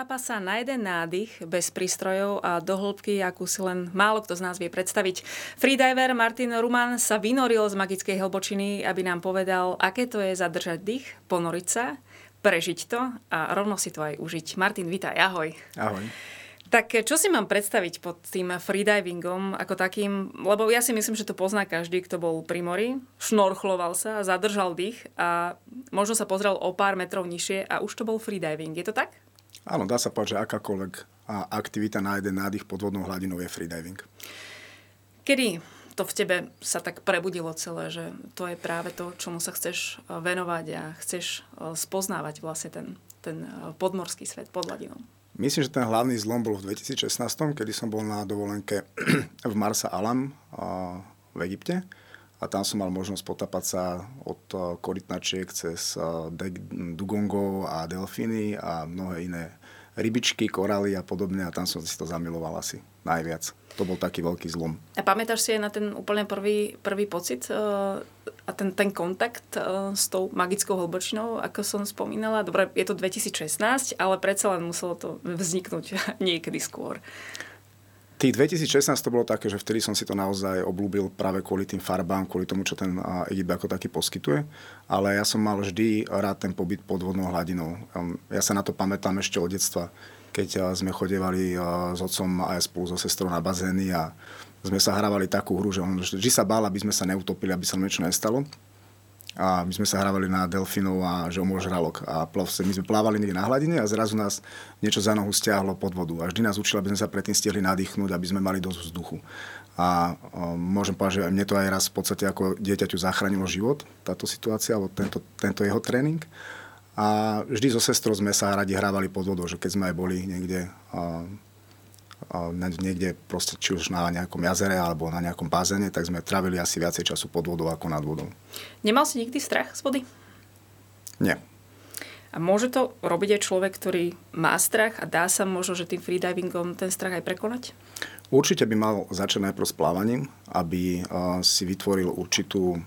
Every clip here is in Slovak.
Potápa sa na jeden nádych, bez prístrojov a do hĺbky, akú si len málo kto z nás vie predstaviť. Freediver Martin Ruman sa vynoril z magickej hlbočiny, aby nám povedal, aké to je zadržať dých, ponoriť sa, prežiť to a rovno si to aj užiť. Martin, vítaj, ahoj. Ahoj. Tak čo si mám predstaviť pod tým freedivingom ako takým, lebo ja si myslím, že to pozná každý, kto bol pri mori, šnorchloval sa, zadržal dých a možno sa pozrel o pár metrov nižšie a už to bol freediving. Je to tak? Áno, dá sa povedať, že akákoľvek aktivita na jeden nádych pod vodnou hladinou je freediving. Kedy to v tebe sa tak prebudilo celé, že to je práve to, čomu sa chceš e, venovať a chceš e, spoznávať vlastne ten, ten e, podmorský svet pod hladinou? Myslím, že ten hlavný zlom bol v 2016, kedy som bol na dovolenke v Marsa Alam v Egypte a tam som mal možnosť potapať sa od eh, korytnačiek cez eh, dugongov a delfíny a mnohé iné rybičky, koraly a podobne a tam som si to zamiloval asi najviac. To bol taký veľký zlom. A pamätáš si aj na ten úplne prvý, prvý pocit uh, a ten, ten kontakt s tou magickou hlbočinou, ako som spomínala? Dobre, je to 2016, ale predsa len muselo to vzniknúť niekedy skôr. Tých 2016 to bolo také, že vtedy som si to naozaj oblúbil práve kvôli tým farbám, kvôli tomu, čo ten Egypt ako taký poskytuje. Ale ja som mal vždy rád ten pobyt pod vodnou hladinou. Um, ja sa na to pamätám ešte od detstva, keď sme chodevali s otcom aj spolu so sestrou na bazény a sme sa hrávali takú hru, že on vždy sa bál, aby sme sa neutopili, aby sa niečo nestalo a my sme sa hrávali na delfinov a že žralok a plavce. My sme plávali niekde na hladine a zrazu nás niečo za nohu stiahlo pod vodu. A vždy nás učil, aby sme sa predtým stihli nadýchnuť, aby sme mali dosť vzduchu. A o, môžem povedať, že mne to aj raz v podstate ako dieťaťu zachránilo život, táto situácia, alebo tento, tento jeho tréning. A vždy so sestrou sme sa radi hrávali pod vodou, že keď sme aj boli niekde niekde proste, či už na nejakom jazere alebo na nejakom bazéne, tak sme trávili asi viacej času pod vodou ako nad vodou. Nemal si nikdy strach z vody? Nie. A môže to robiť aj človek, ktorý má strach a dá sa možno, že tým freedivingom ten strach aj prekonať? Určite by mal začať najprv s plávaním, aby si vytvoril určitú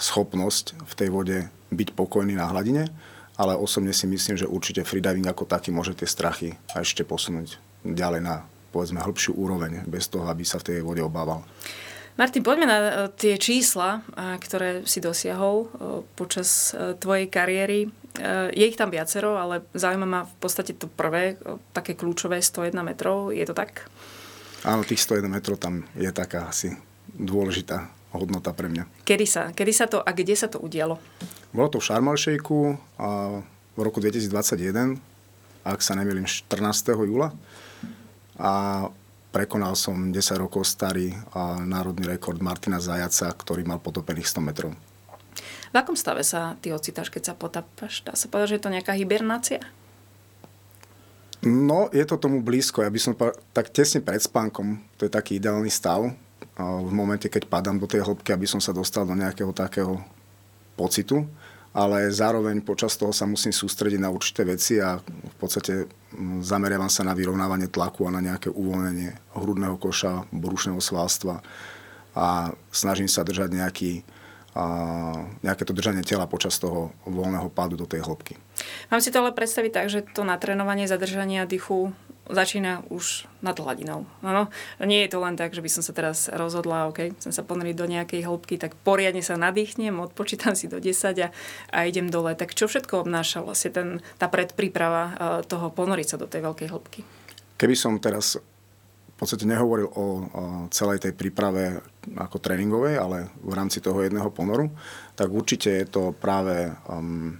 schopnosť v tej vode byť pokojný na hladine, ale osobne si myslím, že určite freediving ako taký môže tie strachy ešte posunúť ďalej na povedzme hĺbšiu úroveň, bez toho, aby sa v tej vode obával. Martin, poďme na e, tie čísla, e, ktoré si dosiahol e, počas tvojej kariéry. Je ich tam viacero, ale zaujíma ma v podstate to prvé, také kľúčové 101 metrov. Je to tak? Áno, tých 101 metrov tam je taká asi dôležitá hodnota pre mňa. Kedy sa, kedy sa to a kde sa to udialo? Bolo to v Sharm v roku 2021, ak sa nemýlim 14. júla a prekonal som 10 rokov starý národný rekord Martina Zajaca, ktorý mal potopených 100 metrov. V akom stave sa ty ocitáš, keď sa potápaš? Dá sa povedať, že je to nejaká hibernácia? No, je to tomu blízko. Ja by som tak tesne pred spánkom, to je taký ideálny stav. V momente, keď padám do tej hĺbky, aby som sa dostal do nejakého takého pocitu ale zároveň počas toho sa musím sústrediť na určité veci a v podstate mm, zameriavam sa na vyrovnávanie tlaku a na nejaké uvoľnenie hrudného koša, brušného svalstva a snažím sa držať nejaký, a nejaké to držanie tela počas toho voľného pádu do tej hĺbky. Mám si to ale predstaviť tak, že to natrénovanie zadržania dychu začína už nad hladinou. Ano, nie je to len tak, že by som sa teraz rozhodla, OK, chcem sa ponoriť do nejakej hĺbky, tak poriadne sa nadýchnem, odpočítam si do 10 a, a idem dole. Tak čo všetko obnáša vlastne ten, tá predpríprava uh, toho ponoriť sa do tej veľkej hĺbky? Keby som teraz v podstate nehovoril o, o celej tej príprave ako tréningovej, ale v rámci toho jedného ponoru, tak určite je to práve um,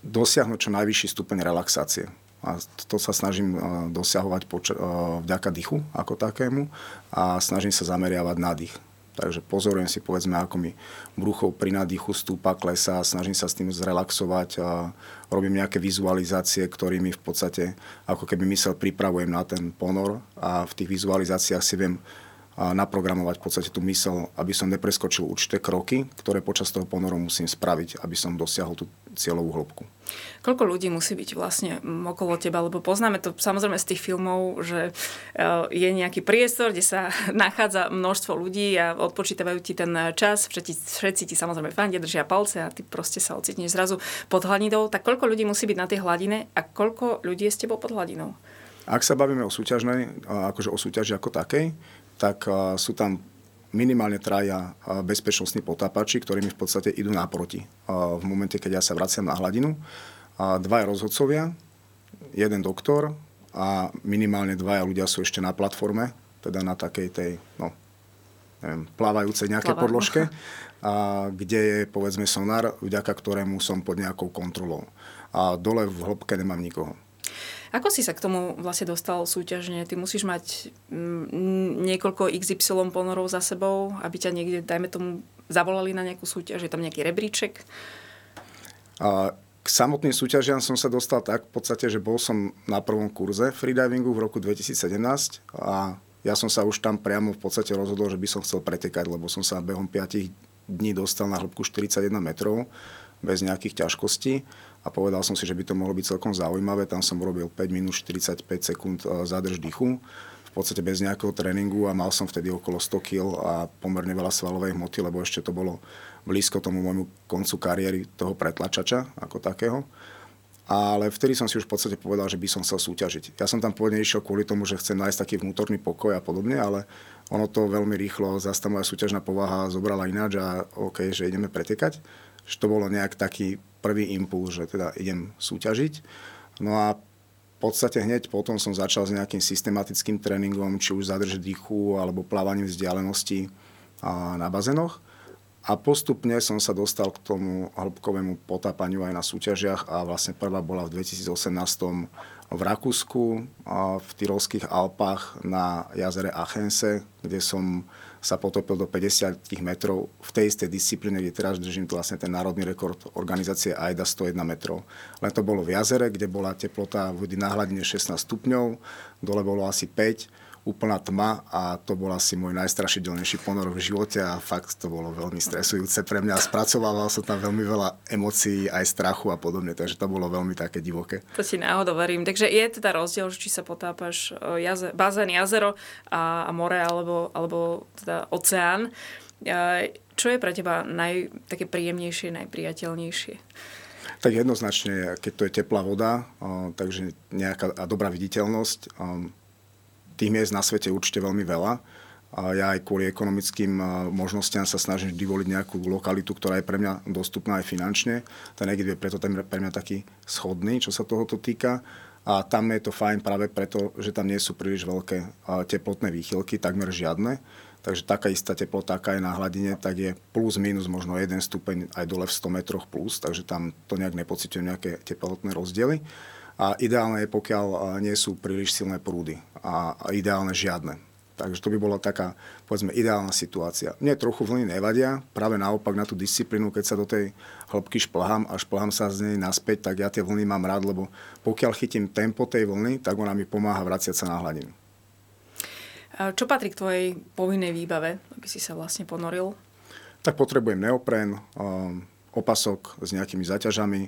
dosiahnuť čo najvyšší stupeň relaxácie a to sa snažím dosiahovať poč- vďaka dychu ako takému a snažím sa zameriavať na dých. Takže pozorujem si, povedzme, ako mi brucho pri nádychu stúpa, klesá, snažím sa s tým zrelaxovať a robím nejaké vizualizácie, ktorými v podstate ako keby mysel pripravujem na ten ponor a v tých vizualizáciách si viem naprogramovať v podstate tú mysel, aby som nepreskočil určité kroky, ktoré počas toho ponoru musím spraviť, aby som dosiahol tú cieľovú hĺbku. Koľko ľudí musí byť vlastne okolo teba? Lebo poznáme to samozrejme z tých filmov, že e, je nejaký priestor, kde sa nachádza množstvo ľudí a odpočítavajú ti ten čas, všetci, všetci ti samozrejme fandia, držia palce a ty proste sa ocitneš zrazu pod hladinou. Tak koľko ľudí musí byť na tej hladine a koľko ľudí je s tebou pod hladinou? Ak sa bavíme o súťažnej, akože o súťaži ako takej, tak sú tam minimálne traja bezpečnostní potápači, ktorí mi v podstate idú naproti. V momente, keď ja sa vraciam na hladinu. Dvaja rozhodcovia, jeden doktor a minimálne dvaja ľudia sú ešte na platforme, teda na takej tej, no, neviem, plávajúcej nejaké podložke, a kde je, povedzme, sonár, vďaka ktorému som pod nejakou kontrolou. A dole v hĺbke nemám nikoho. Ako si sa k tomu vlastne dostal súťažne? Ty musíš mať mm, niekoľko XY ponorov za sebou, aby ťa niekde, dajme tomu, zavolali na nejakú súťaž? Je tam nejaký rebríček? A k samotným súťažiam som sa dostal tak v podstate, že bol som na prvom kurze freedivingu v roku 2017 a ja som sa už tam priamo v podstate rozhodol, že by som chcel pretekať, lebo som sa behom 5 dní dostal na hĺbku 41 metrov bez nejakých ťažkostí a povedal som si, že by to mohlo byť celkom zaujímavé. Tam som urobil 5 minút 45 sekúnd e, zádrž dýchu v podstate bez nejakého tréningu a mal som vtedy okolo 100 kg a pomerne veľa svalovej hmoty, lebo ešte to bolo blízko tomu môjmu koncu kariéry toho pretlačača ako takého. Ale vtedy som si už v podstate povedal, že by som chcel súťažiť. Ja som tam pôvodne išiel kvôli tomu, že chcem nájsť taký vnútorný pokoj a podobne, ale ono to veľmi rýchlo, zase tá moja súťažná povaha zobrala ináč a OK, že ideme pretekať. Že to bolo nejak taký prvý impuls, že teda idem súťažiť. No a v podstate hneď potom som začal s nejakým systematickým tréningom, či už zadrž dýchu alebo plávaním vzdialenosti na bazenoch. A postupne som sa dostal k tomu hĺbkovému potápaniu aj na súťažiach a vlastne prvá bola v 2018 v Rakúsku, v Tyrolských Alpách na jazere Achense, kde som sa potopil do 50 metrov v tej istej disciplíne, kde teraz držím vlastne ten národný rekord organizácie AIDA 101 metrov. Len to bolo v jazere, kde bola teplota vody na hladine 16 stupňov, dole bolo asi 5 úplná tma a to bol asi môj najstrašidelnejší ponor v živote a fakt to bolo veľmi stresujúce pre mňa. Spracovával som tam veľmi veľa emócií, aj strachu a podobne, takže to bolo veľmi také divoké. To si náhodou verím. Takže je teda rozdiel, či sa potápaš e, jaze, bazén, jazero a, a more alebo, alebo teda oceán. E, čo je pre teba naj, také príjemnejšie, najpriateľnejšie? Tak jednoznačne, keď to je teplá voda, e, takže nejaká a dobrá viditeľnosť, tých miest na svete určite veľmi veľa. A ja aj kvôli ekonomickým možnostiam sa snažím vždy voliť nejakú lokalitu, ktorá je pre mňa dostupná aj finančne. Ten Egypt je preto pre mňa taký schodný, čo sa tohoto týka. A tam je to fajn práve preto, že tam nie sú príliš veľké teplotné výchylky, takmer žiadne. Takže taká istá teplota, aká je na hladine, tak je plus minus možno 1 stupeň aj dole v 100 metroch plus, takže tam to nejak nepocitujem nejaké teplotné rozdiely. A ideálne je, pokiaľ nie sú príliš silné prúdy. A, ideálne žiadne. Takže to by bola taká, povedzme, ideálna situácia. Mne trochu vlny nevadia, práve naopak na tú disciplínu, keď sa do tej hĺbky šplhám a šplhám sa z nej naspäť, tak ja tie vlny mám rád, lebo pokiaľ chytím tempo tej vlny, tak ona mi pomáha vraciať sa na hladinu. Čo patrí k tvojej povinnej výbave, aby si sa vlastne ponoril? Tak potrebujem neopren, opasok s nejakými zaťažami,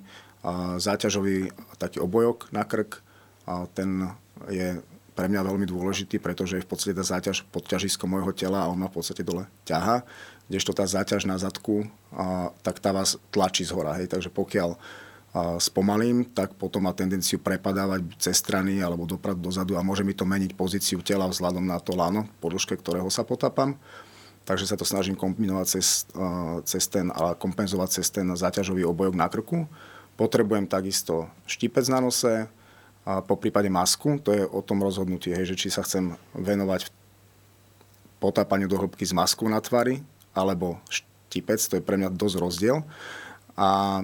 záťažový taký obojok na krk. A ten je pre mňa veľmi dôležitý, pretože je v podstate tá záťaž pod ťažiskom môjho tela a on ma v podstate dole ťaha. Kdežto tá záťaž na zadku, a, tak tá vás tlačí z hora. Hej. Takže pokiaľ a, spomalím, tak potom má tendenciu prepadávať cez strany alebo dopradu dozadu a môže mi to meniť pozíciu tela vzhľadom na to lano, podĺžke ktorého sa potápam. Takže sa to snažím kombinovať cez, cez ten, ale kompenzovať cez ten záťažový obojok na krku. Potrebujem takisto štipec na nose, a po prípade masku, to je o tom rozhodnutí, hej, že či sa chcem venovať potápaniu do hĺbky z masku na tvári, alebo štipec, to je pre mňa dosť rozdiel. A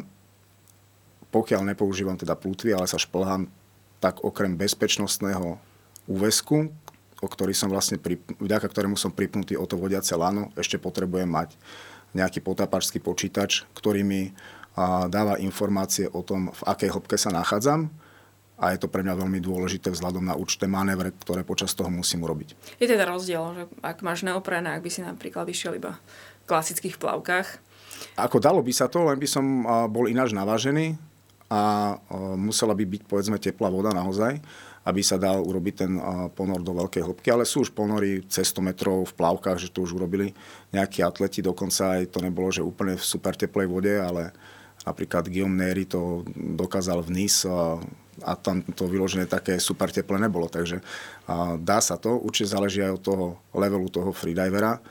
pokiaľ nepoužívam teda plútvy, ale sa šplhám, tak okrem bezpečnostného úvesku, o ktorý som vlastne, pri, vďaka ktorému som pripnutý o to vodiace lano, ešte potrebujem mať nejaký potápačský počítač, ktorý mi a, dáva informácie o tom, v akej hĺbke sa nachádzam a je to pre mňa veľmi dôležité vzhľadom na určité manévre, ktoré počas toho musím urobiť. Je teda rozdiel, že ak máš neopren, ak by si napríklad vyšiel iba v klasických plavkách. Ako dalo by sa to, len by som bol ináč navážený a musela by byť povedzme teplá voda naozaj aby sa dal urobiť ten ponor do veľkej hĺbky. Ale sú už ponory cez 100 metrov v plavkách, že to už urobili nejakí atleti. Dokonca aj to nebolo, že úplne v super teplej vode, ale napríklad Guillaume Neri to dokázal v Nice a, a tam to vyložené také super teple nebolo. Takže a dá sa to. Určite záleží aj od toho levelu toho freedivera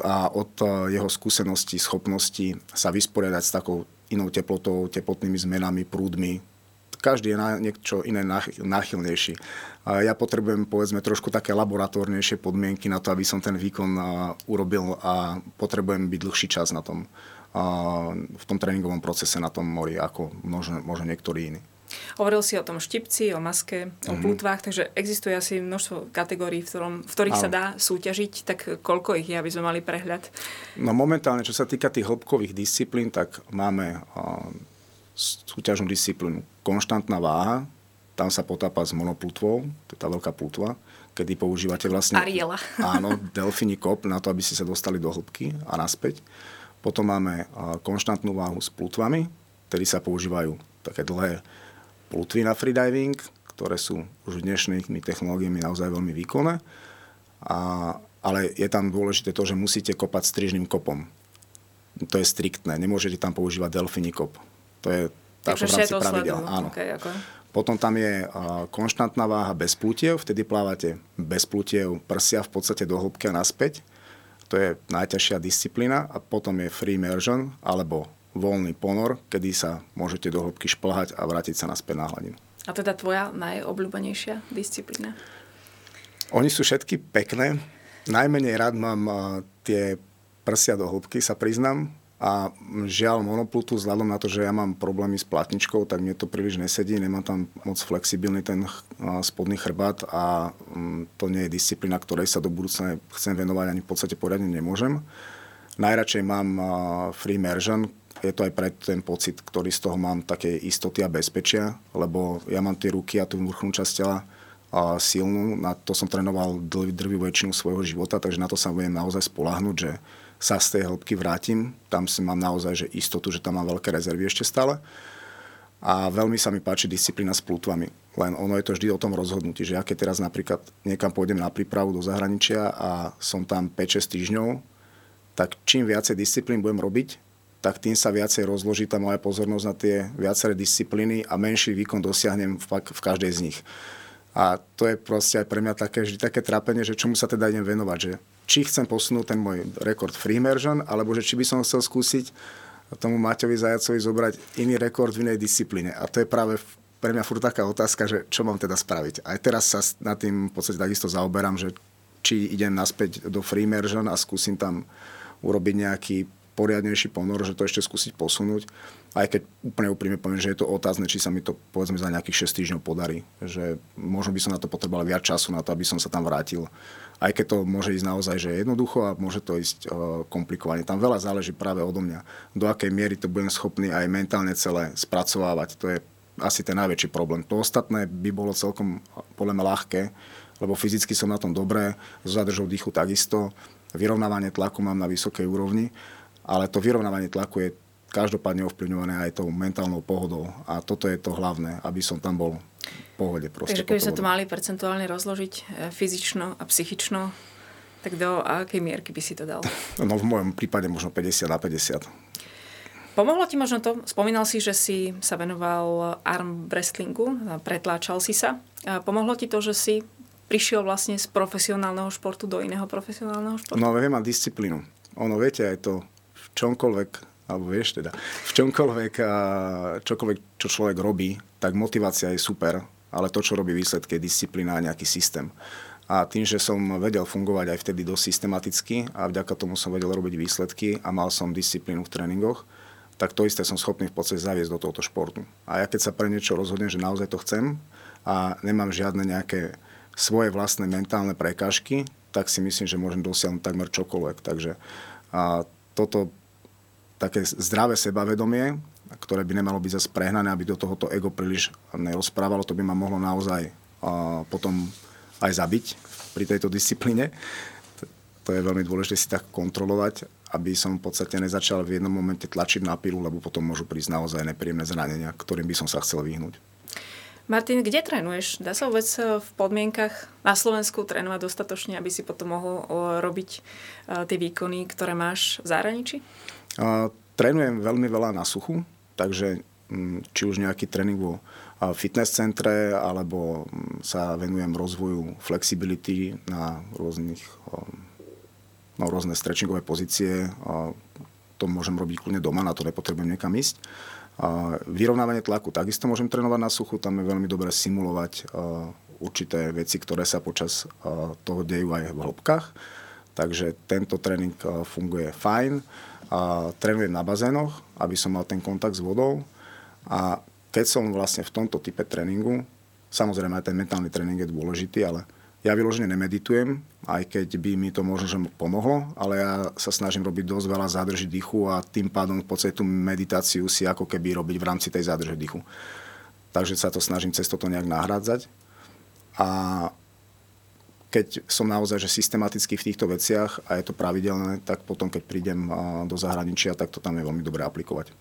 a od jeho skúsenosti, schopnosti sa vysporiadať s takou inou teplotou, teplotnými zmenami, prúdmi, každý je na niečo iné náchylnejší. Ja potrebujem povedzme trošku také laboratórnejšie podmienky na to, aby som ten výkon urobil a potrebujem byť dlhší čas na tom, v tom tréningovom procese na tom mori, ako možno, možno niektorí iní. Hovoril si o tom štipci, o maske, mm-hmm. o mhm. plutvách, takže existuje asi množstvo kategórií, v, ktorom, v ktorých Áno. sa dá súťažiť, tak koľko ich je, aby sme mali prehľad? No momentálne, čo sa týka tých hĺbkových disciplín, tak máme súťažnú disciplínu. Konštantná váha, tam sa potápa s monoplutvou, to je tá veľká plutva, kedy používate vlastne... Ariela. áno, delfíny kop na to, aby ste sa dostali do hĺbky a naspäť. Potom máme konštantnú váhu s plutvami, kedy sa používajú také dlhé plutvy na freediving, ktoré sú už dnešnými technológiami naozaj veľmi výkonné. A, ale je tam dôležité to, že musíte kopať strižným kopom. To je striktné. Nemôžete tam používať delfíny kop to je Takže v rámci pravidel. Áno. Okay, okay. Potom tam je uh, konštantná váha bez plutiev, vtedy plávate bez plutiev prsia v podstate do hĺbky a naspäť. To je najťažšia disciplína. A potom je free immersion, alebo voľný ponor, kedy sa môžete do hĺbky šplhať a vrátiť sa naspäť na hladinu. A teda tvoja najobľúbenejšia disciplína? Oni sú všetky pekné. Najmenej rád mám tie prsia do hĺbky, sa priznám a žiaľ monoplutu, vzhľadom na to, že ja mám problémy s platničkou, tak mne to príliš nesedí, nemám tam moc flexibilný ten spodný chrbát a mm, to nie je disciplína, ktorej sa do budúcna chcem venovať ani v podstate poriadne nemôžem. Najradšej mám free immersion, je to aj pre ten pocit, ktorý z toho mám také istoty a bezpečia, lebo ja mám tie ruky a tú vrchnú časť tela silnú, na to som trénoval drvivú väčšinu svojho života, takže na to sa budem naozaj spolahnuť, že sa z tej hĺbky vrátim. Tam si mám naozaj že istotu, že tam mám veľké rezervy ešte stále. A veľmi sa mi páči disciplína s plutvami. Len ono je to vždy o tom rozhodnutí, že ja keď teraz napríklad niekam pôjdem na prípravu do zahraničia a som tam 5-6 týždňov, tak čím viacej disciplín budem robiť, tak tým sa viacej rozloží tá moja pozornosť na tie viaceré disciplíny a menší výkon dosiahnem v, v každej z nich. A to je proste aj pre mňa také, vždy také trápenie, že čomu sa teda idem venovať, že či chcem posunúť ten môj rekord free immersion, alebo že či by som chcel skúsiť tomu Maťovi Zajacovi zobrať iný rekord v inej disciplíne. A to je práve pre mňa furt taká otázka, že čo mám teda spraviť. Aj teraz sa nad tým v podstate takisto zaoberám, že či idem naspäť do free immersion a skúsim tam urobiť nejaký poriadnejší ponor, že to ešte skúsiť posunúť. Aj keď úplne úprimne poviem, že je to otázne, či sa mi to povedzme za nejakých 6 týždňov podarí. Že možno by som na to potreboval viac času na to, aby som sa tam vrátil aj keď to môže ísť naozaj že jednoducho a môže to ísť uh, komplikovane. Tam veľa záleží práve odo mňa. Do akej miery to budem schopný aj mentálne celé spracovávať. To je asi ten najväčší problém. To ostatné by bolo celkom podľa mňa ľahké, lebo fyzicky som na tom dobré, s zadržou dýchu takisto, vyrovnávanie tlaku mám na vysokej úrovni, ale to vyrovnávanie tlaku je každopádne ovplyvňované aj tou mentálnou pohodou a toto je to hlavné, aby som tam bol pohode. Proste Takže keby sme to mali percentuálne rozložiť e, fyzično a psychično, tak do akej mierky by si to dal? No v mojom prípade možno 50 na 50. Pomohlo ti možno to? Spomínal si, že si sa venoval arm wrestlingu, pretláčal si sa. Pomohlo ti to, že si prišiel vlastne z profesionálneho športu do iného profesionálneho športu? No viem, mám disciplínu. Ono, viete, aj to v čomkoľvek, alebo vieš teda, v čomkoľvek, čokoľvek, čo človek robí, tak motivácia je super, ale to, čo robí výsledky, je disciplína a nejaký systém. A tým, že som vedel fungovať aj vtedy dosť systematicky a vďaka tomu som vedel robiť výsledky a mal som disciplínu v tréningoch, tak to isté som schopný v podstate zaviesť do tohoto športu. A ja keď sa pre niečo rozhodnem, že naozaj to chcem a nemám žiadne nejaké svoje vlastné mentálne prekážky, tak si myslím, že môžem dosiahnuť takmer čokoľvek. Takže a toto také zdravé sebavedomie, ktoré by nemalo byť zase prehnané, aby do tohoto ego príliš nerozprávalo, to by ma mohlo naozaj a, potom aj zabiť pri tejto disciplíne. To je veľmi dôležité si tak kontrolovať, aby som v podstate nezačal v jednom momente tlačiť na pilu, lebo potom môžu prísť naozaj nepríjemné zranenia, ktorým by som sa chcel vyhnúť. Martin, kde trénuješ? Dá sa vôbec v podmienkach na Slovensku trénovať dostatočne, aby si potom mohol robiť tie výkony, ktoré máš v zahraničí? Trénujem veľmi veľa na suchu, takže mm, či už nejaký tréning vo fitness centre, alebo mm, sa venujem rozvoju flexibility na rôznych na rôzne stretchingové pozície. To môžem robiť kľudne doma, na to nepotrebujem niekam ísť. Vyrovnávanie tlaku takisto môžem trénovať na suchu, tam je veľmi dobré simulovať určité veci, ktoré sa počas toho dejú aj v hĺbkach. Takže tento tréning funguje fajn. Trénujem na bazénoch, aby som mal ten kontakt s vodou. A keď som vlastne v tomto type tréningu, samozrejme aj ten mentálny tréning je dôležitý, ale ja vyložene nemeditujem, aj keď by mi to možno že pomohlo, ale ja sa snažím robiť dosť veľa zádrží dýchu a tým pádom v podstate tú meditáciu si ako keby robiť v rámci tej zádrže dýchu. Takže sa to snažím cez toto nejak nahrádzať. A keď som naozaj že systematicky v týchto veciach a je to pravidelné, tak potom, keď prídem do zahraničia, tak to tam je veľmi dobre aplikovať.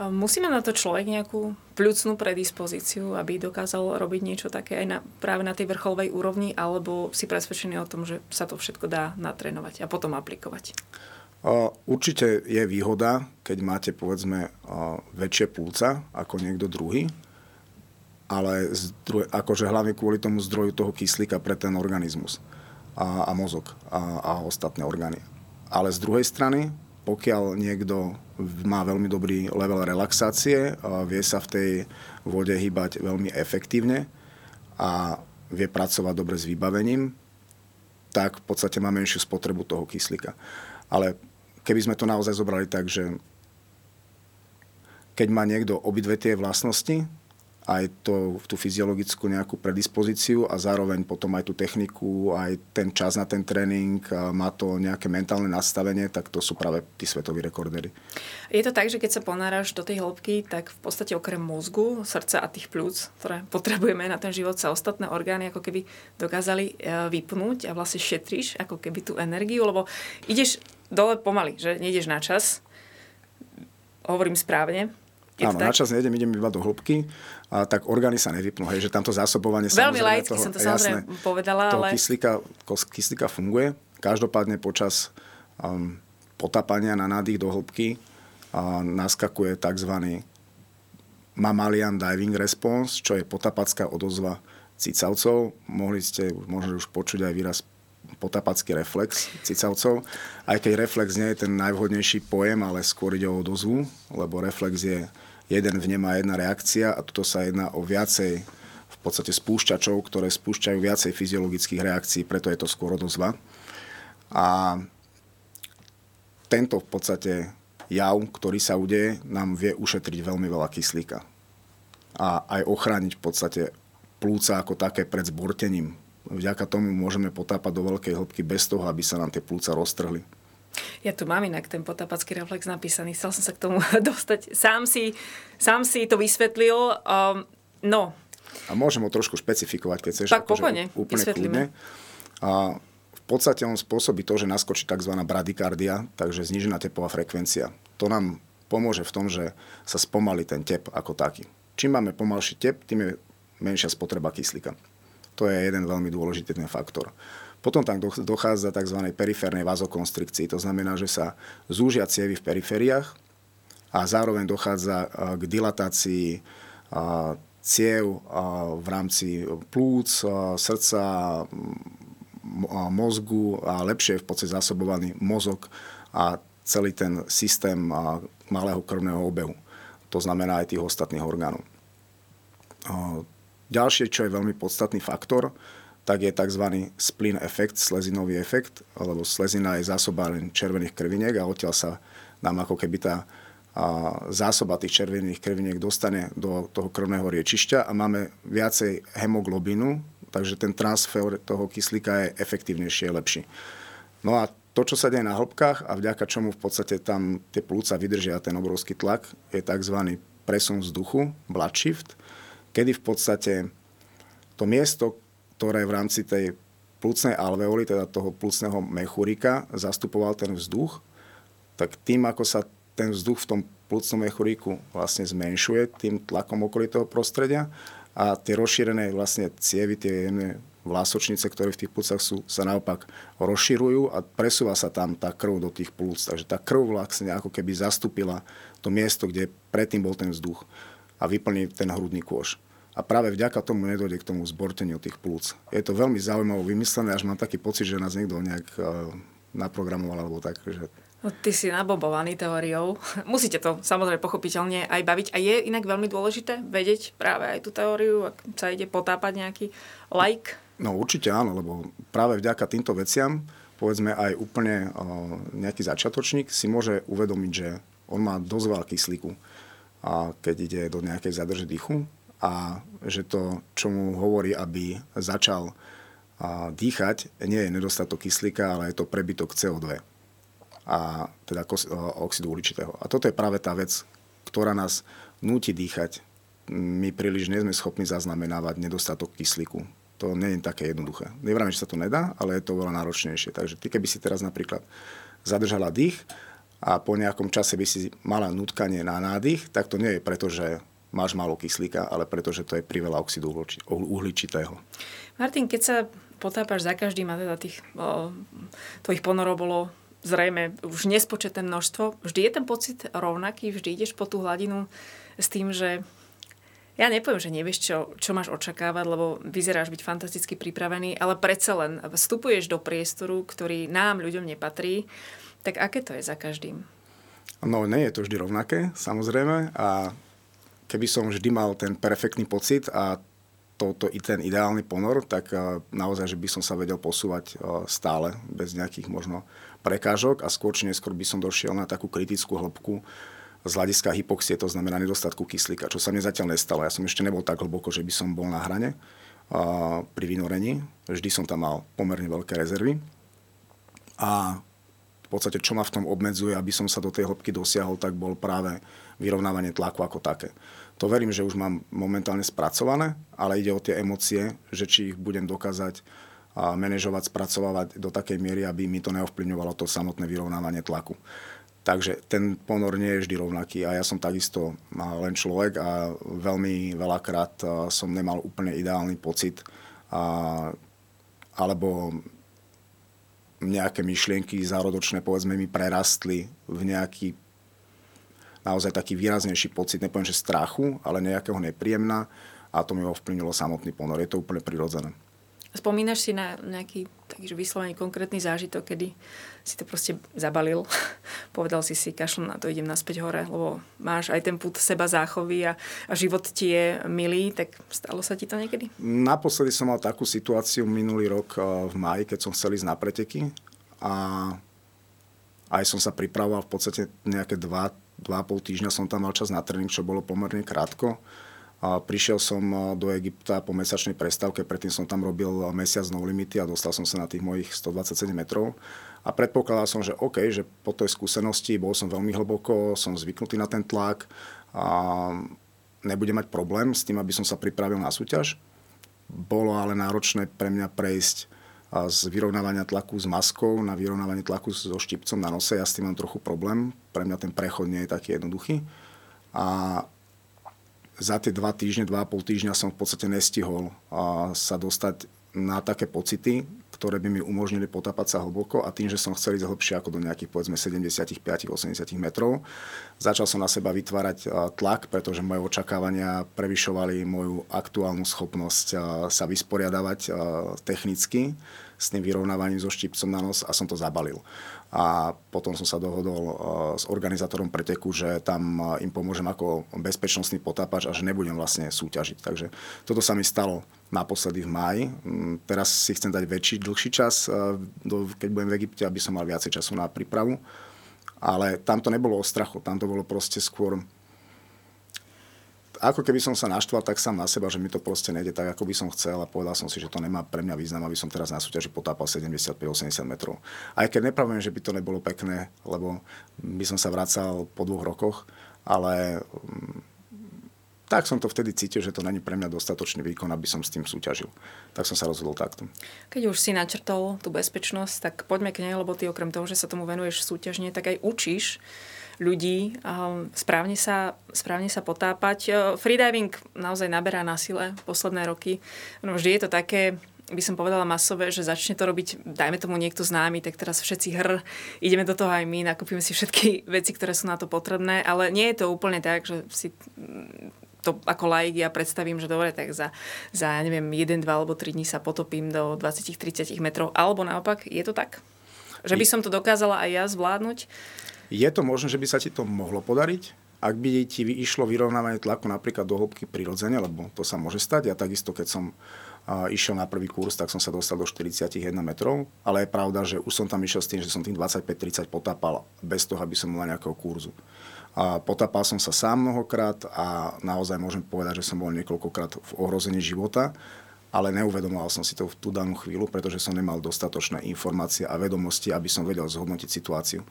Musí mať na to človek nejakú pľucnú predispozíciu, aby dokázal robiť niečo také aj na, práve na tej vrcholovej úrovni, alebo si presvedčený o tom, že sa to všetko dá natrénovať a potom aplikovať? Určite je výhoda, keď máte povedzme väčšie púca ako niekto druhý, ale zdroj, akože hlavne kvôli tomu zdroju toho kyslíka pre ten organizmus a, a mozog a, a ostatné orgány. Ale z druhej strany pokiaľ niekto má veľmi dobrý level relaxácie, vie sa v tej vode hýbať veľmi efektívne a vie pracovať dobre s vybavením, tak v podstate má menšiu spotrebu toho kyslíka. Ale keby sme to naozaj zobrali tak, že keď má niekto obidve tie vlastnosti, aj to, tú fyziologickú nejakú predispozíciu a zároveň potom aj tú techniku, aj ten čas na ten tréning, má to nejaké mentálne nastavenie, tak to sú práve tí svetoví rekordery. Je to tak, že keď sa ponáraš do tej hĺbky, tak v podstate okrem mozgu, srdca a tých plúc, ktoré potrebujeme na ten život, sa ostatné orgány ako keby dokázali e, vypnúť a vlastne šetríš ako keby tú energiu, lebo ideš dole pomaly, že nejdeš na čas, hovorím správne, Áno, tak? načas nejdem, idem iba do hĺbky, a tak orgány sa nevypnú, hej, že tamto zásobovanie Veľmi laicky som to samozrejme jasné, povedala, toho ale... kyslíka, kyslíka funguje. Každopádne počas um, potapania na nádych do hĺbky uh, naskakuje tzv. mammalian diving response, čo je potapacká odozva cicavcov. Mohli ste možno už počuť aj výraz potapacký reflex cicavcov. Aj keď reflex nie je ten najvhodnejší pojem, ale skôr ide o odozvu, lebo reflex je jeden vnem a jedna reakcia a tuto sa jedná o viacej v podstate spúšťačov, ktoré spúšťajú viacej fyziologických reakcií, preto je to skôr odozva. A tento v podstate jav, ktorý sa udeje, nám vie ušetriť veľmi veľa kyslíka. A aj ochrániť v podstate plúca ako také pred zbortením. Vďaka tomu môžeme potápať do veľkej hĺbky bez toho, aby sa nám tie plúca roztrhli. Ja tu mám inak ten potapacký reflex napísaný, chcel som sa k tomu dostať. Sám si, sám si to vysvetlil. Um, no. A môžem ho trošku špecifikovať, keď chceš. Tak akože pokojne, úplne kľudne. A v podstate on spôsobí to, že naskočí tzv. bradykardia, takže znižená tepová frekvencia. To nám pomôže v tom, že sa spomalí ten tep ako taký. Čím máme pomalší tep, tým je menšia spotreba kyslíka. To je jeden veľmi dôležitý ten faktor. Potom tam dochádza tzv. periférnej vazokonstrikcii. To znamená, že sa zúžia cievy v perifériách a zároveň dochádza k dilatácii ciev v rámci plúc, srdca, mozgu a lepšie je v podstate zásobovaný mozog a celý ten systém malého krvného obehu. To znamená aj tých ostatných orgánov. Ďalšie, čo je veľmi podstatný faktor, tak je tzv. splin efekt, slezinový efekt, lebo slezina je zásoba červených krviniek a odtiaľ sa nám ako keby tá zásoba tých červených krviniek dostane do toho krvného riečišťa a máme viacej hemoglobínu takže ten transfer toho kyslíka je efektívnejší, je lepší. No a to, čo sa deje na hĺbkach a vďaka čomu v podstate tam tie plúca vydržia ten obrovský tlak, je tzv. presun vzduchu, blood shift, kedy v podstate to miesto, ktoré v rámci tej plúcnej alveoly, teda toho plúcneho mechurika, zastupoval ten vzduch, tak tým, ako sa ten vzduch v tom plúcnom mechuriku vlastne zmenšuje tým tlakom okolitého prostredia a tie rozšírené vlastne cievy, tie jemné vlásočnice, ktoré v tých plúcach sú, sa naopak rozširujú a presúva sa tam tá krv do tých plúc. Takže tá krv vlastne ako keby zastúpila to miesto, kde predtým bol ten vzduch a vyplní ten hrudný kôž. A práve vďaka tomu nedojde k tomu zborteniu tých plúc. Je to veľmi zaujímavé vymyslené, až mám taký pocit, že nás niekto nejak uh, naprogramoval alebo tak, že No, ty si nabobovaný teóriou. Musíte to samozrejme pochopiteľne aj baviť. A je inak veľmi dôležité vedieť práve aj tú teóriu, ak sa ide potápať nejaký like? No určite áno, lebo práve vďaka týmto veciam, povedzme aj úplne nejaký začiatočník si môže uvedomiť, že on má dosť veľa kyslíku, a keď ide do nejakej zadrže dýchu a že to, čo mu hovorí, aby začal dýchať, nie je nedostatok kyslíka, ale je to prebytok CO2 a teda oxidu uhličitého. A toto je práve tá vec, ktorá nás núti dýchať. My príliš nie sme schopní zaznamenávať nedostatok kyslíku. To nie je také jednoduché. Nevravím, že sa to nedá, ale je to veľa náročnejšie. Takže ty, keby si teraz napríklad zadržala dých a po nejakom čase by si mala nutkanie na nádych, tak to nie je preto, že máš málo kyslíka, ale preto, že to je priveľa oxidu uhličitého. Martin, keď sa potápaš za každým a teda tých o, tvojich ponorov bolo zrejme už nespočetné množstvo. Vždy je ten pocit rovnaký, vždy ideš po tú hladinu s tým, že ja nepoviem, že nevieš, čo, čo máš očakávať, lebo vyzeráš byť fantasticky pripravený, ale predsa len vstupuješ do priestoru, ktorý nám, ľuďom, nepatrí. Tak aké to je za každým? No, nie je to vždy rovnaké, samozrejme. A keby som vždy mal ten perfektný pocit a to, to, ten ideálny ponor, tak naozaj, že by som sa vedel posúvať stále, bez nejakých možno prekážok a skôr či neskôr by som došiel na takú kritickú hĺbku z hľadiska hypoxie, to znamená nedostatku kyslíka, čo sa mne zatiaľ nestalo. Ja som ešte nebol tak hlboko, že by som bol na hrane a, pri vynorení. Vždy som tam mal pomerne veľké rezervy. A v podstate, čo ma v tom obmedzuje, aby som sa do tej hĺbky dosiahol, tak bol práve vyrovnávanie tlaku ako také. To verím, že už mám momentálne spracované, ale ide o tie emócie, že či ich budem dokázať a manažovať, spracovávať do takej miery, aby mi to neovplyvňovalo to samotné vyrovnávanie tlaku. Takže ten ponor nie je vždy rovnaký a ja som takisto len človek a veľmi veľakrát som nemal úplne ideálny pocit a, alebo nejaké myšlienky zárodočné povedzme mi prerastli v nejaký naozaj taký výraznejší pocit, nepoviem, že strachu, ale nejakého nepríjemná a to mi ovplyvnilo samotný ponor. Je to úplne prirodzené. Spomínaš si na nejaký takže vyslovene konkrétny zážitok, kedy si to proste zabalil. Povedal si si, kašľom na to, idem naspäť hore, lebo máš aj ten put seba záchovy a, a život ti je milý, tak stalo sa ti to niekedy? Naposledy som mal takú situáciu minulý rok eh, v maji, keď som chcel ísť na preteky a aj som sa pripravoval v podstate nejaké 2,5 týždňa som tam mal čas na tréning, čo bolo pomerne krátko a prišiel som do Egypta po mesačnej prestávke, predtým som tam robil mesiac no limity a dostal som sa na tých mojich 127 metrov. A predpokladal som, že OK, že po tej skúsenosti bol som veľmi hlboko, som zvyknutý na ten tlak a nebudem mať problém s tým, aby som sa pripravil na súťaž. Bolo ale náročné pre mňa prejsť z vyrovnávania tlaku s maskou na vyrovnávanie tlaku so štipcom na nose. Ja s tým mám trochu problém. Pre mňa ten prechod nie je taký jednoduchý. A za tie dva týždne, dva a pol týždňa som v podstate nestihol sa dostať na také pocity, ktoré by mi umožnili potápať sa hlboko a tým, že som chcel ísť hlbšie ako do nejakých povedzme 75-80 metrov, začal som na seba vytvárať tlak, pretože moje očakávania prevyšovali moju aktuálnu schopnosť sa vysporiadavať technicky s tým vyrovnávaním so štipcom na nos a som to zabalil a potom som sa dohodol s organizátorom preteku, že tam im pomôžem ako bezpečnostný potápač a že nebudem vlastne súťažiť. Takže toto sa mi stalo naposledy v máji. Mm, teraz si chcem dať väčší, dlhší čas, keď budem v Egypte, aby som mal viacej času na prípravu. Ale tam to nebolo o strachu, tam to bolo proste skôr ako keby som sa naštval tak sám na seba, že mi to proste nejde tak, ako by som chcel a povedal som si, že to nemá pre mňa význam, aby som teraz na súťaži potápal 75-80 metrov. Aj keď nepravím, že by to nebolo pekné, lebo by som sa vracal po dvoch rokoch, ale mm, tak som to vtedy cítil, že to není pre mňa dostatočný výkon, aby som s tým súťažil. Tak som sa rozhodol takto. Keď už si načrtol tú bezpečnosť, tak poďme k nej, lebo ty okrem toho, že sa tomu venuješ súťažne, tak aj učíš ľudí správne sa, správne sa potápať. Freediving naozaj naberá na sile posledné roky. No, vždy je to také by som povedala masové, že začne to robiť, dajme tomu niekto známy, tak teraz všetci hr, ideme do toho aj my, nakúpime si všetky veci, ktoré sú na to potrebné, ale nie je to úplne tak, že si to ako laik ja predstavím, že dobre, tak za, za neviem, 1, 2 alebo 3 dní sa potopím do 20-30 metrov. Alebo naopak, je to tak? Že by som to dokázala aj ja zvládnuť? Je to možné, že by sa ti to mohlo podariť, ak by ti išlo vyrovnávanie tlaku napríklad do hĺbky prirodzene, lebo to sa môže stať. Ja takisto, keď som išiel na prvý kurz, tak som sa dostal do 41 metrov, ale je pravda, že už som tam išiel s tým, že som tým 25-30 potápal bez toho, aby som mal nejakého kurzu. A potápal som sa sám mnohokrát a naozaj môžem povedať, že som bol niekoľkokrát v ohrození života, ale neuvedomoval som si to v tú danú chvíľu, pretože som nemal dostatočné informácie a vedomosti, aby som vedel zhodnotiť situáciu.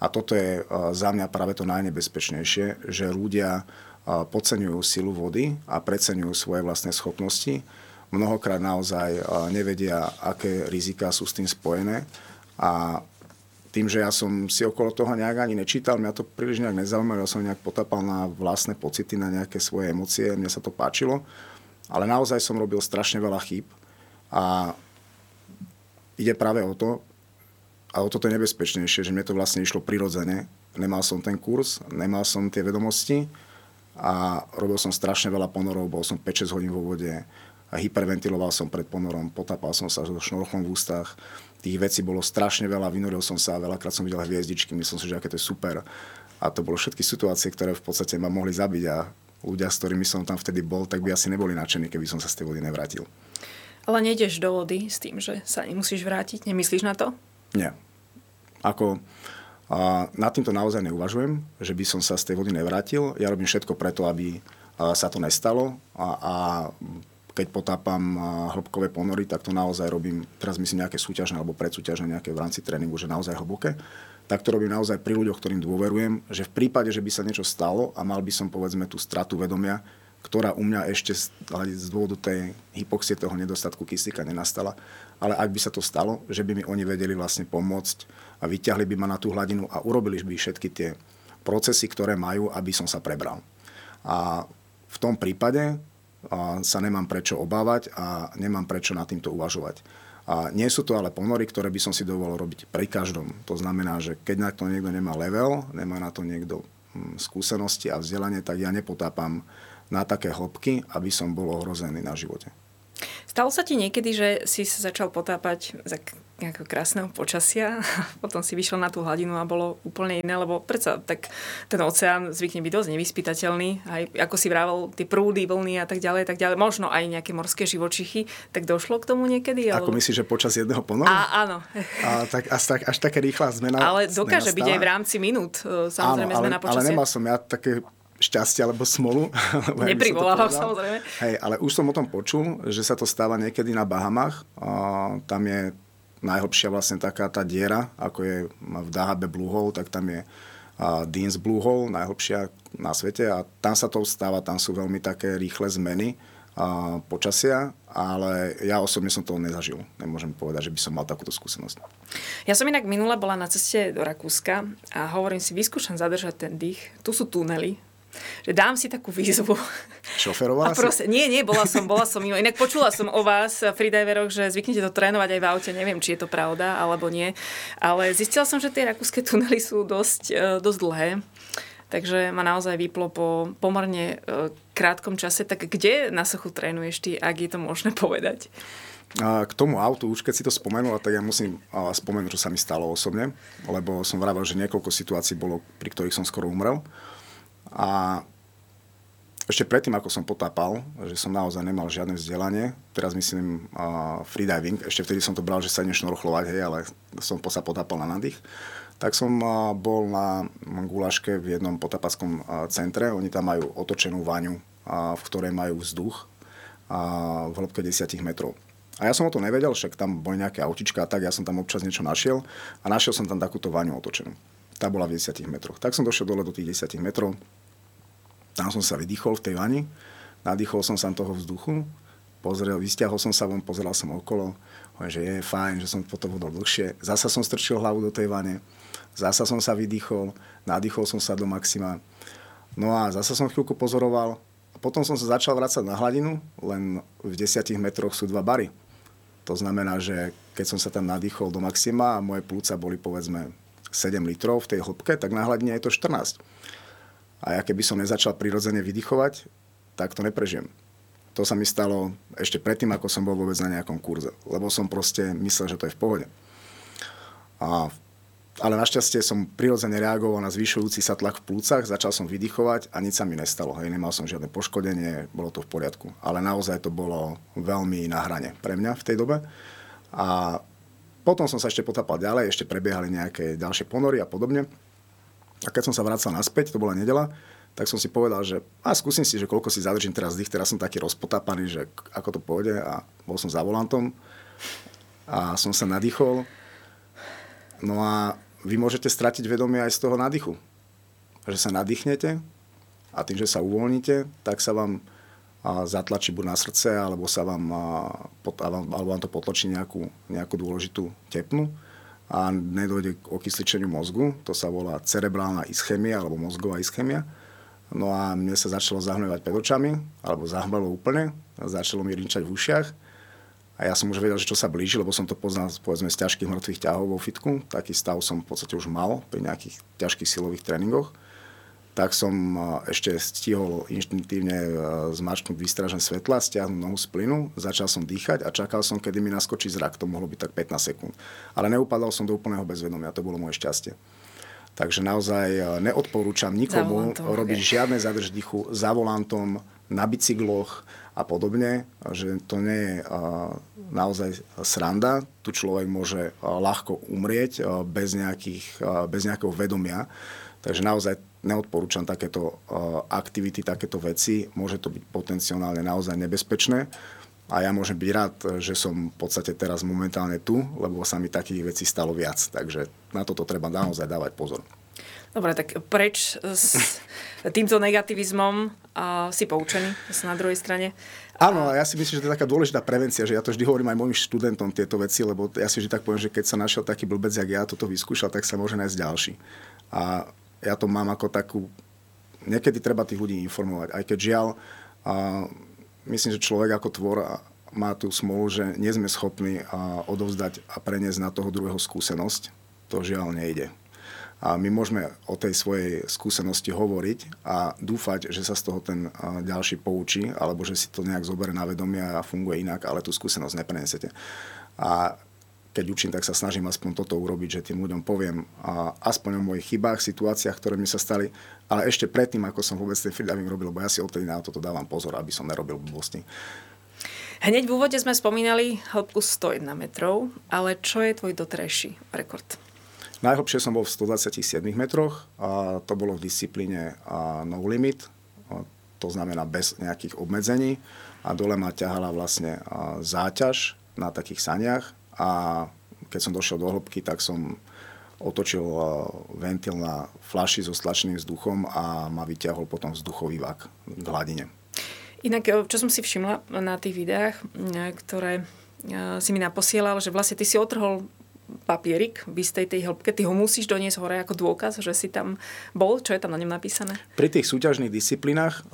A toto je za mňa práve to najnebezpečnejšie, že ľudia podceňujú silu vody a preceňujú svoje vlastné schopnosti. Mnohokrát naozaj nevedia, aké rizika sú s tým spojené a tým, že ja som si okolo toho nejak ani nečítal, mňa to príliš nejak nezaujímalo, ja som nejak potapal na vlastné pocity, na nejaké svoje emócie, mne sa to páčilo, ale naozaj som robil strašne veľa chýb a ide práve o to, a o toto nebezpečnejšie, že mne to vlastne išlo prirodzene. Nemal som ten kurz, nemal som tie vedomosti a robil som strašne veľa ponorov, bol som 5-6 hodín vo vode, a hyperventiloval som pred ponorom, potapal som sa so šnorchlom v ústach, tých vecí bolo strašne veľa, vynoril som sa, veľakrát som videl hviezdičky, myslel som si, že aké to je super. A to bolo všetky situácie, ktoré v podstate ma mohli zabiť a ľudia, s ktorými som tam vtedy bol, tak by asi neboli nadšení, keby som sa z tej vody nevrátil. Ale nejdeš do vody s tým, že sa nemusíš vrátiť? Nemyslíš na to? Nie. Ako, a nad týmto naozaj neuvažujem, že by som sa z tej vody nevrátil. Ja robím všetko preto, aby sa to nestalo a, a keď potápam hĺbkové ponory, tak to naozaj robím, teraz myslím nejaké súťažné alebo predsúťažné nejaké v rámci tréningu, že naozaj hlboké. Tak to robím naozaj pri ľuďoch, ktorým dôverujem, že v prípade, že by sa niečo stalo a mal by som povedzme tú stratu vedomia, ktorá u mňa ešte z dôvodu tej hypoxie, toho nedostatku kyslíka nenastala, ale ak by sa to stalo, že by mi oni vedeli vlastne pomôcť a vyťahli by ma na tú hladinu a urobili by všetky tie procesy, ktoré majú, aby som sa prebral. A v tom prípade sa nemám prečo obávať a nemám prečo nad týmto uvažovať. A nie sú to ale ponory, ktoré by som si dovolil robiť pri každom. To znamená, že keď na to niekto nemá level, nemá na to niekto hm, skúsenosti a vzdelanie, tak ja nepotápam na také hĺbky, aby som bol ohrozený na živote. Stalo sa ti niekedy, že si sa začal potápať nejakého krásneho počasia a potom si vyšiel na tú hladinu a bolo úplne iné, lebo predsa tak ten oceán zvykne byť dosť nevyspytateľný, aj ako si vrával tie prúdy, vlny a tak ďalej, tak ďalej, možno aj nejaké morské živočichy, tak došlo k tomu niekedy? Ako alebo... myslíš, že počas jedného ponoru? A, áno. A, tak, až, tak, až také rýchla zmena Ale dokáže byť aj v rámci minút, e, samozrejme áno, ale, zmena počasia. Ale nemal som ja také šťastie alebo smolu. Neprivolávam samozrejme. Hej, ale už som o tom počul, že sa to stáva niekedy na Bahamach. A tam je najhlbšia vlastne taká tá diera, ako je v Dahabe Blue Hole, tak tam je Dean's Blue Hole, najhlbšia na svete a tam sa to stáva, tam sú veľmi také rýchle zmeny počasia, ale ja osobne som to nezažil. Nemôžem povedať, že by som mal takúto skúsenosť. Ja som inak minule bola na ceste do Rakúska a hovorím si, vyskúšam zadržať ten dých. Tu sú tunely, že dám si takú výzvu. Šoferovala proste, si? Nie, nie, bola som, bola som mimo. Inak počula som o vás, freediveroch, že zvyknete to trénovať aj v aute. Neviem, či je to pravda, alebo nie. Ale zistila som, že tie rakúske tunely sú dosť, e, dosť dlhé. Takže ma naozaj vyplo po pomerne e, krátkom čase. Tak kde na sochu trénuješ ty, ak je to možné povedať? A k tomu autu, už keď si to spomenula, tak ja musím spomenúť, čo sa mi stalo osobne, lebo som vravel, že niekoľko situácií bolo, pri ktorých som skoro umrel. A ešte predtým, ako som potápal, že som naozaj nemal žiadne vzdelanie, teraz myslím uh, freediving, ešte vtedy som to bral, že sa idem šnorochlovať, hej, ale som sa potápal na nadých, tak som uh, bol na gulaške v jednom potápackom uh, centre, oni tam majú otočenú vaňu v ktorej majú vzduch v hĺbke 10 metrov. A ja som o to nevedel, však tam boli nejaké autička a tak, ja som tam občas niečo našiel a našiel som tam takúto vaňu otočenú. Tá bola v 10 metroch. Tak som došiel dole do tých 10 metrov, tam som sa vydýchol v tej vani, nadýchol som sa toho vzduchu, pozrel, vystiahol som sa von, pozeral som okolo, hovorím, že je fajn, že som potom vodol dlhšie. Zasa som strčil hlavu do tej vane, zasa som sa vydýchol, nadýchol som sa do maxima. No a zasa som chvíľku pozoroval, a potom som sa začal vrácať na hladinu, len v 10 metroch sú dva bary. To znamená, že keď som sa tam nadýchol do maxima a moje plúca boli povedzme 7 litrov v tej hĺbke, tak na hladine je to 14. A ja keby som nezačal prirodzene vydychovať, tak to neprežijem. To sa mi stalo ešte predtým, ako som bol vôbec na nejakom kurze. Lebo som proste myslel, že to je v pohode. A ale našťastie som prirodzene reagoval na zvyšujúci sa tlak v plúcach, začal som vydychovať a nič sa mi nestalo. Hej, nemal som žiadne poškodenie, bolo to v poriadku. Ale naozaj to bolo veľmi na hrane pre mňa v tej dobe. A potom som sa ešte potápal ďalej, ešte prebiehali nejaké ďalšie ponory a podobne. A keď som sa vracal naspäť, to bola nedela, tak som si povedal, že a skúsim si, že koľko si zadržím teraz dých, teraz som taký rozpotápaný, že ako to pôjde a bol som za volantom a som sa nadýchol. No a vy môžete stratiť vedomie aj z toho nádychu. Že sa nadýchnete a tým, že sa uvoľníte, tak sa vám zatlačí buď na srdce, alebo, sa vám, alebo vám to potlačí nejakú, nejakú dôležitú tepnu a nedojde k okysličeniu mozgu. To sa volá cerebrálna ischemia alebo mozgová ischemia. No a mne sa začalo zahmlievať pred očami, alebo zahmlelo úplne, začalo mi rinčať v ušiach a ja som už vedel, že čo sa blíži, lebo som to poznal povedzme z ťažkých mŕtvych ťahov vo fitku. Taký stav som v podstate už mal pri nejakých ťažkých silových tréningoch. Tak som ešte stihol inštinktívne e, zmačknúť výstražné svetla, stiahnuť nohu z plynu, začal som dýchať a čakal som, kedy mi naskočí zrak. To mohlo byť tak 15 sekúnd. Ale neupadal som do úplného bezvedomia, to bolo moje šťastie. Takže naozaj e, neodporúčam nikomu robiť žiadne zadrž za volantom, na bicykloch, a podobne, že to nie je naozaj sranda. Tu človek môže ľahko umrieť bez, nejakých, bez nejakého vedomia. Takže naozaj neodporúčam takéto aktivity, takéto veci. Môže to byť potenciálne naozaj nebezpečné. A ja môžem byť rád, že som v podstate teraz momentálne tu, lebo sa mi takých vecí stalo viac. Takže na toto treba naozaj dávať pozor. Dobre, tak preč s týmto negativizmom a si poučený na druhej strane. Áno, a ja si myslím, že to je taká dôležitá prevencia, že ja to vždy hovorím aj mojim študentom tieto veci, lebo ja si vždy tak poviem, že keď sa našiel taký blbec, jak ja toto vyskúšal, tak sa môže nájsť ďalší. A ja to mám ako takú... Niekedy treba tých ľudí informovať, aj keď žiaľ, a myslím, že človek ako tvor má tú smolu, že nie sme schopní odovzdať a preniesť na toho druhého skúsenosť. To žiaľ nejde. A my môžeme o tej svojej skúsenosti hovoriť a dúfať, že sa z toho ten ďalší poučí, alebo že si to nejak zoberie na vedomie a funguje inak, ale tú skúsenosť neprenesete. A keď učím, tak sa snažím aspoň toto urobiť, že tým ľuďom poviem a aspoň o mojich chybách, situáciách, ktoré mi sa stali, ale ešte predtým, ako som vôbec ten freediving robil, lebo ja si odtedy na toto dávam pozor, aby som nerobil blbosti. Hneď v úvode sme spomínali hĺbku 101 metrov, ale čo je tvoj doterajší rekord? Najhlbšie som bol v 127 metroch a to bolo v disciplíne no limit, to znamená bez nejakých obmedzení a dole ma ťahala vlastne záťaž na takých saniach a keď som došiel do hĺbky, tak som otočil ventil na flaši so stlačeným vzduchom a ma vyťahol potom vzduchový vak k hladine. Inak, čo som si všimla na tých videách, ktoré si mi naposielal, že vlastne ty si otrhol papierik v istej tej hĺbke, ty ho musíš doniesť hore ako dôkaz, že si tam bol. Čo je tam na ňom napísané? Pri tých súťažných disciplínach,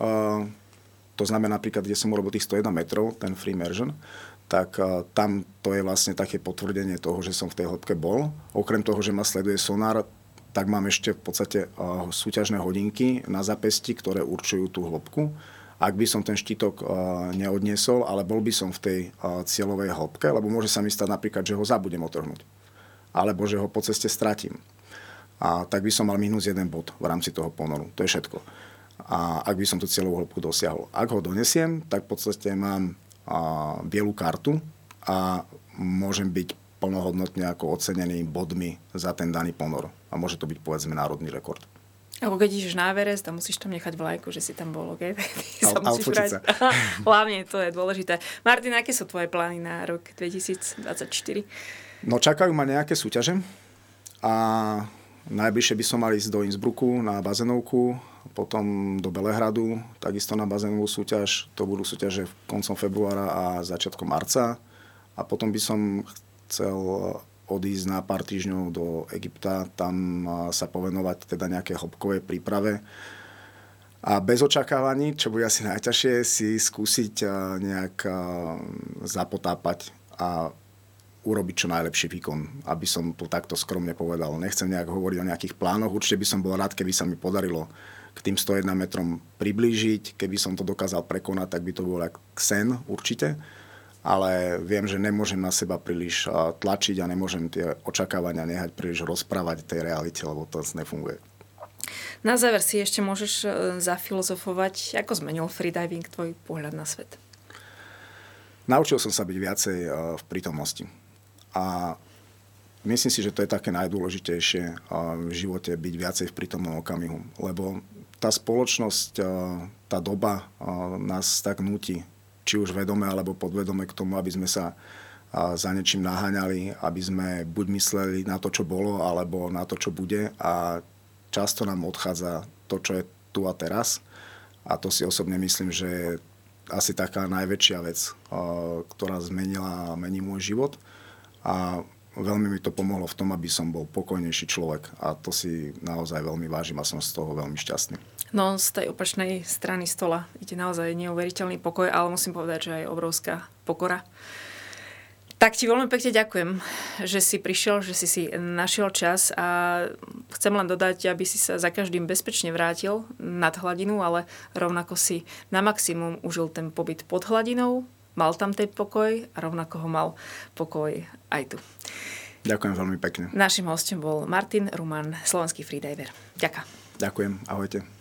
to znamená napríklad, kde som urobil tých 101 metrov, ten free immersion, tak uh, tam to je vlastne také potvrdenie toho, že som v tej hĺbke bol. Okrem toho, že ma sleduje sonár, tak mám ešte v podstate uh, súťažné hodinky na zapesti, ktoré určujú tú hĺbku. Ak by som ten štítok uh, neodniesol, ale bol by som v tej cieľovej hĺbke, lebo môže sa mi stať napríklad, že ho zabudem otrhnúť alebo že ho po ceste stratím. A tak by som mal minus jeden bod v rámci toho ponoru. To je všetko. A ak by som tú cieľovú hĺbku dosiahol. Ak ho donesiem, tak v podstate mám a, bielú kartu a môžem byť plnohodnotne ako ocenený bodmi za ten daný ponor. A môže to byť povedzme národný rekord. Ako keď ideš na Everest a musíš tam nechať vlajku, že si tam bol, ok? sa musíš brať. Hlavne to je dôležité. Martin, aké sú tvoje plány na rok 2024? No čakajú ma nejaké súťaže a najbližšie by som mal ísť do Innsbrucku na bazénovku, potom do Belehradu, takisto na bazénovú súťaž. To budú súťaže koncom februára a začiatkom marca. A potom by som chcel odísť na pár týždňov do Egypta, tam sa povenovať teda nejaké hĺbkovej príprave. A bez očakávaní, čo bude asi najťažšie, si skúsiť nejak zapotápať a urobiť čo najlepší výkon, aby som to takto skromne povedal. Nechcem nejak hovoriť o nejakých plánoch, určite by som bol rád, keby sa mi podarilo k tým 101 metrom priblížiť, keby som to dokázal prekonať, tak by to bol sen určite ale viem, že nemôžem na seba príliš tlačiť a nemôžem tie očakávania nehať príliš rozprávať tej realite, lebo to nefunguje. Na záver si ešte môžeš e, zafilozofovať, ako zmenil freediving tvoj pohľad na svet? Naučil som sa byť viacej e, v prítomnosti. A myslím si, že to je také najdôležitejšie e, v živote, byť viacej v prítomnom okamihu. Lebo tá spoločnosť, tá doba nás tak nutí či už vedome alebo podvedome k tomu, aby sme sa za niečím naháňali, aby sme buď mysleli na to, čo bolo, alebo na to, čo bude. A často nám odchádza to, čo je tu a teraz. A to si osobne myslím, že je asi taká najväčšia vec, ktorá zmenila a mení môj život. A veľmi mi to pomohlo v tom, aby som bol pokojnejší človek a to si naozaj veľmi vážim a som z toho veľmi šťastný. No z tej opačnej strany stola ide naozaj neuveriteľný pokoj, ale musím povedať, že aj obrovská pokora. Tak ti veľmi pekne ďakujem, že si prišiel, že si si našiel čas a chcem len dodať, aby si sa za každým bezpečne vrátil nad hladinu, ale rovnako si na maximum užil ten pobyt pod hladinou, mal tam ten pokoj a rovnako ho mal pokoj aj tu. Ďakujem veľmi pekne. Našim hostom bol Martin Ruman, slovenský freediver. Ďakujem. Ďakujem, ahojte.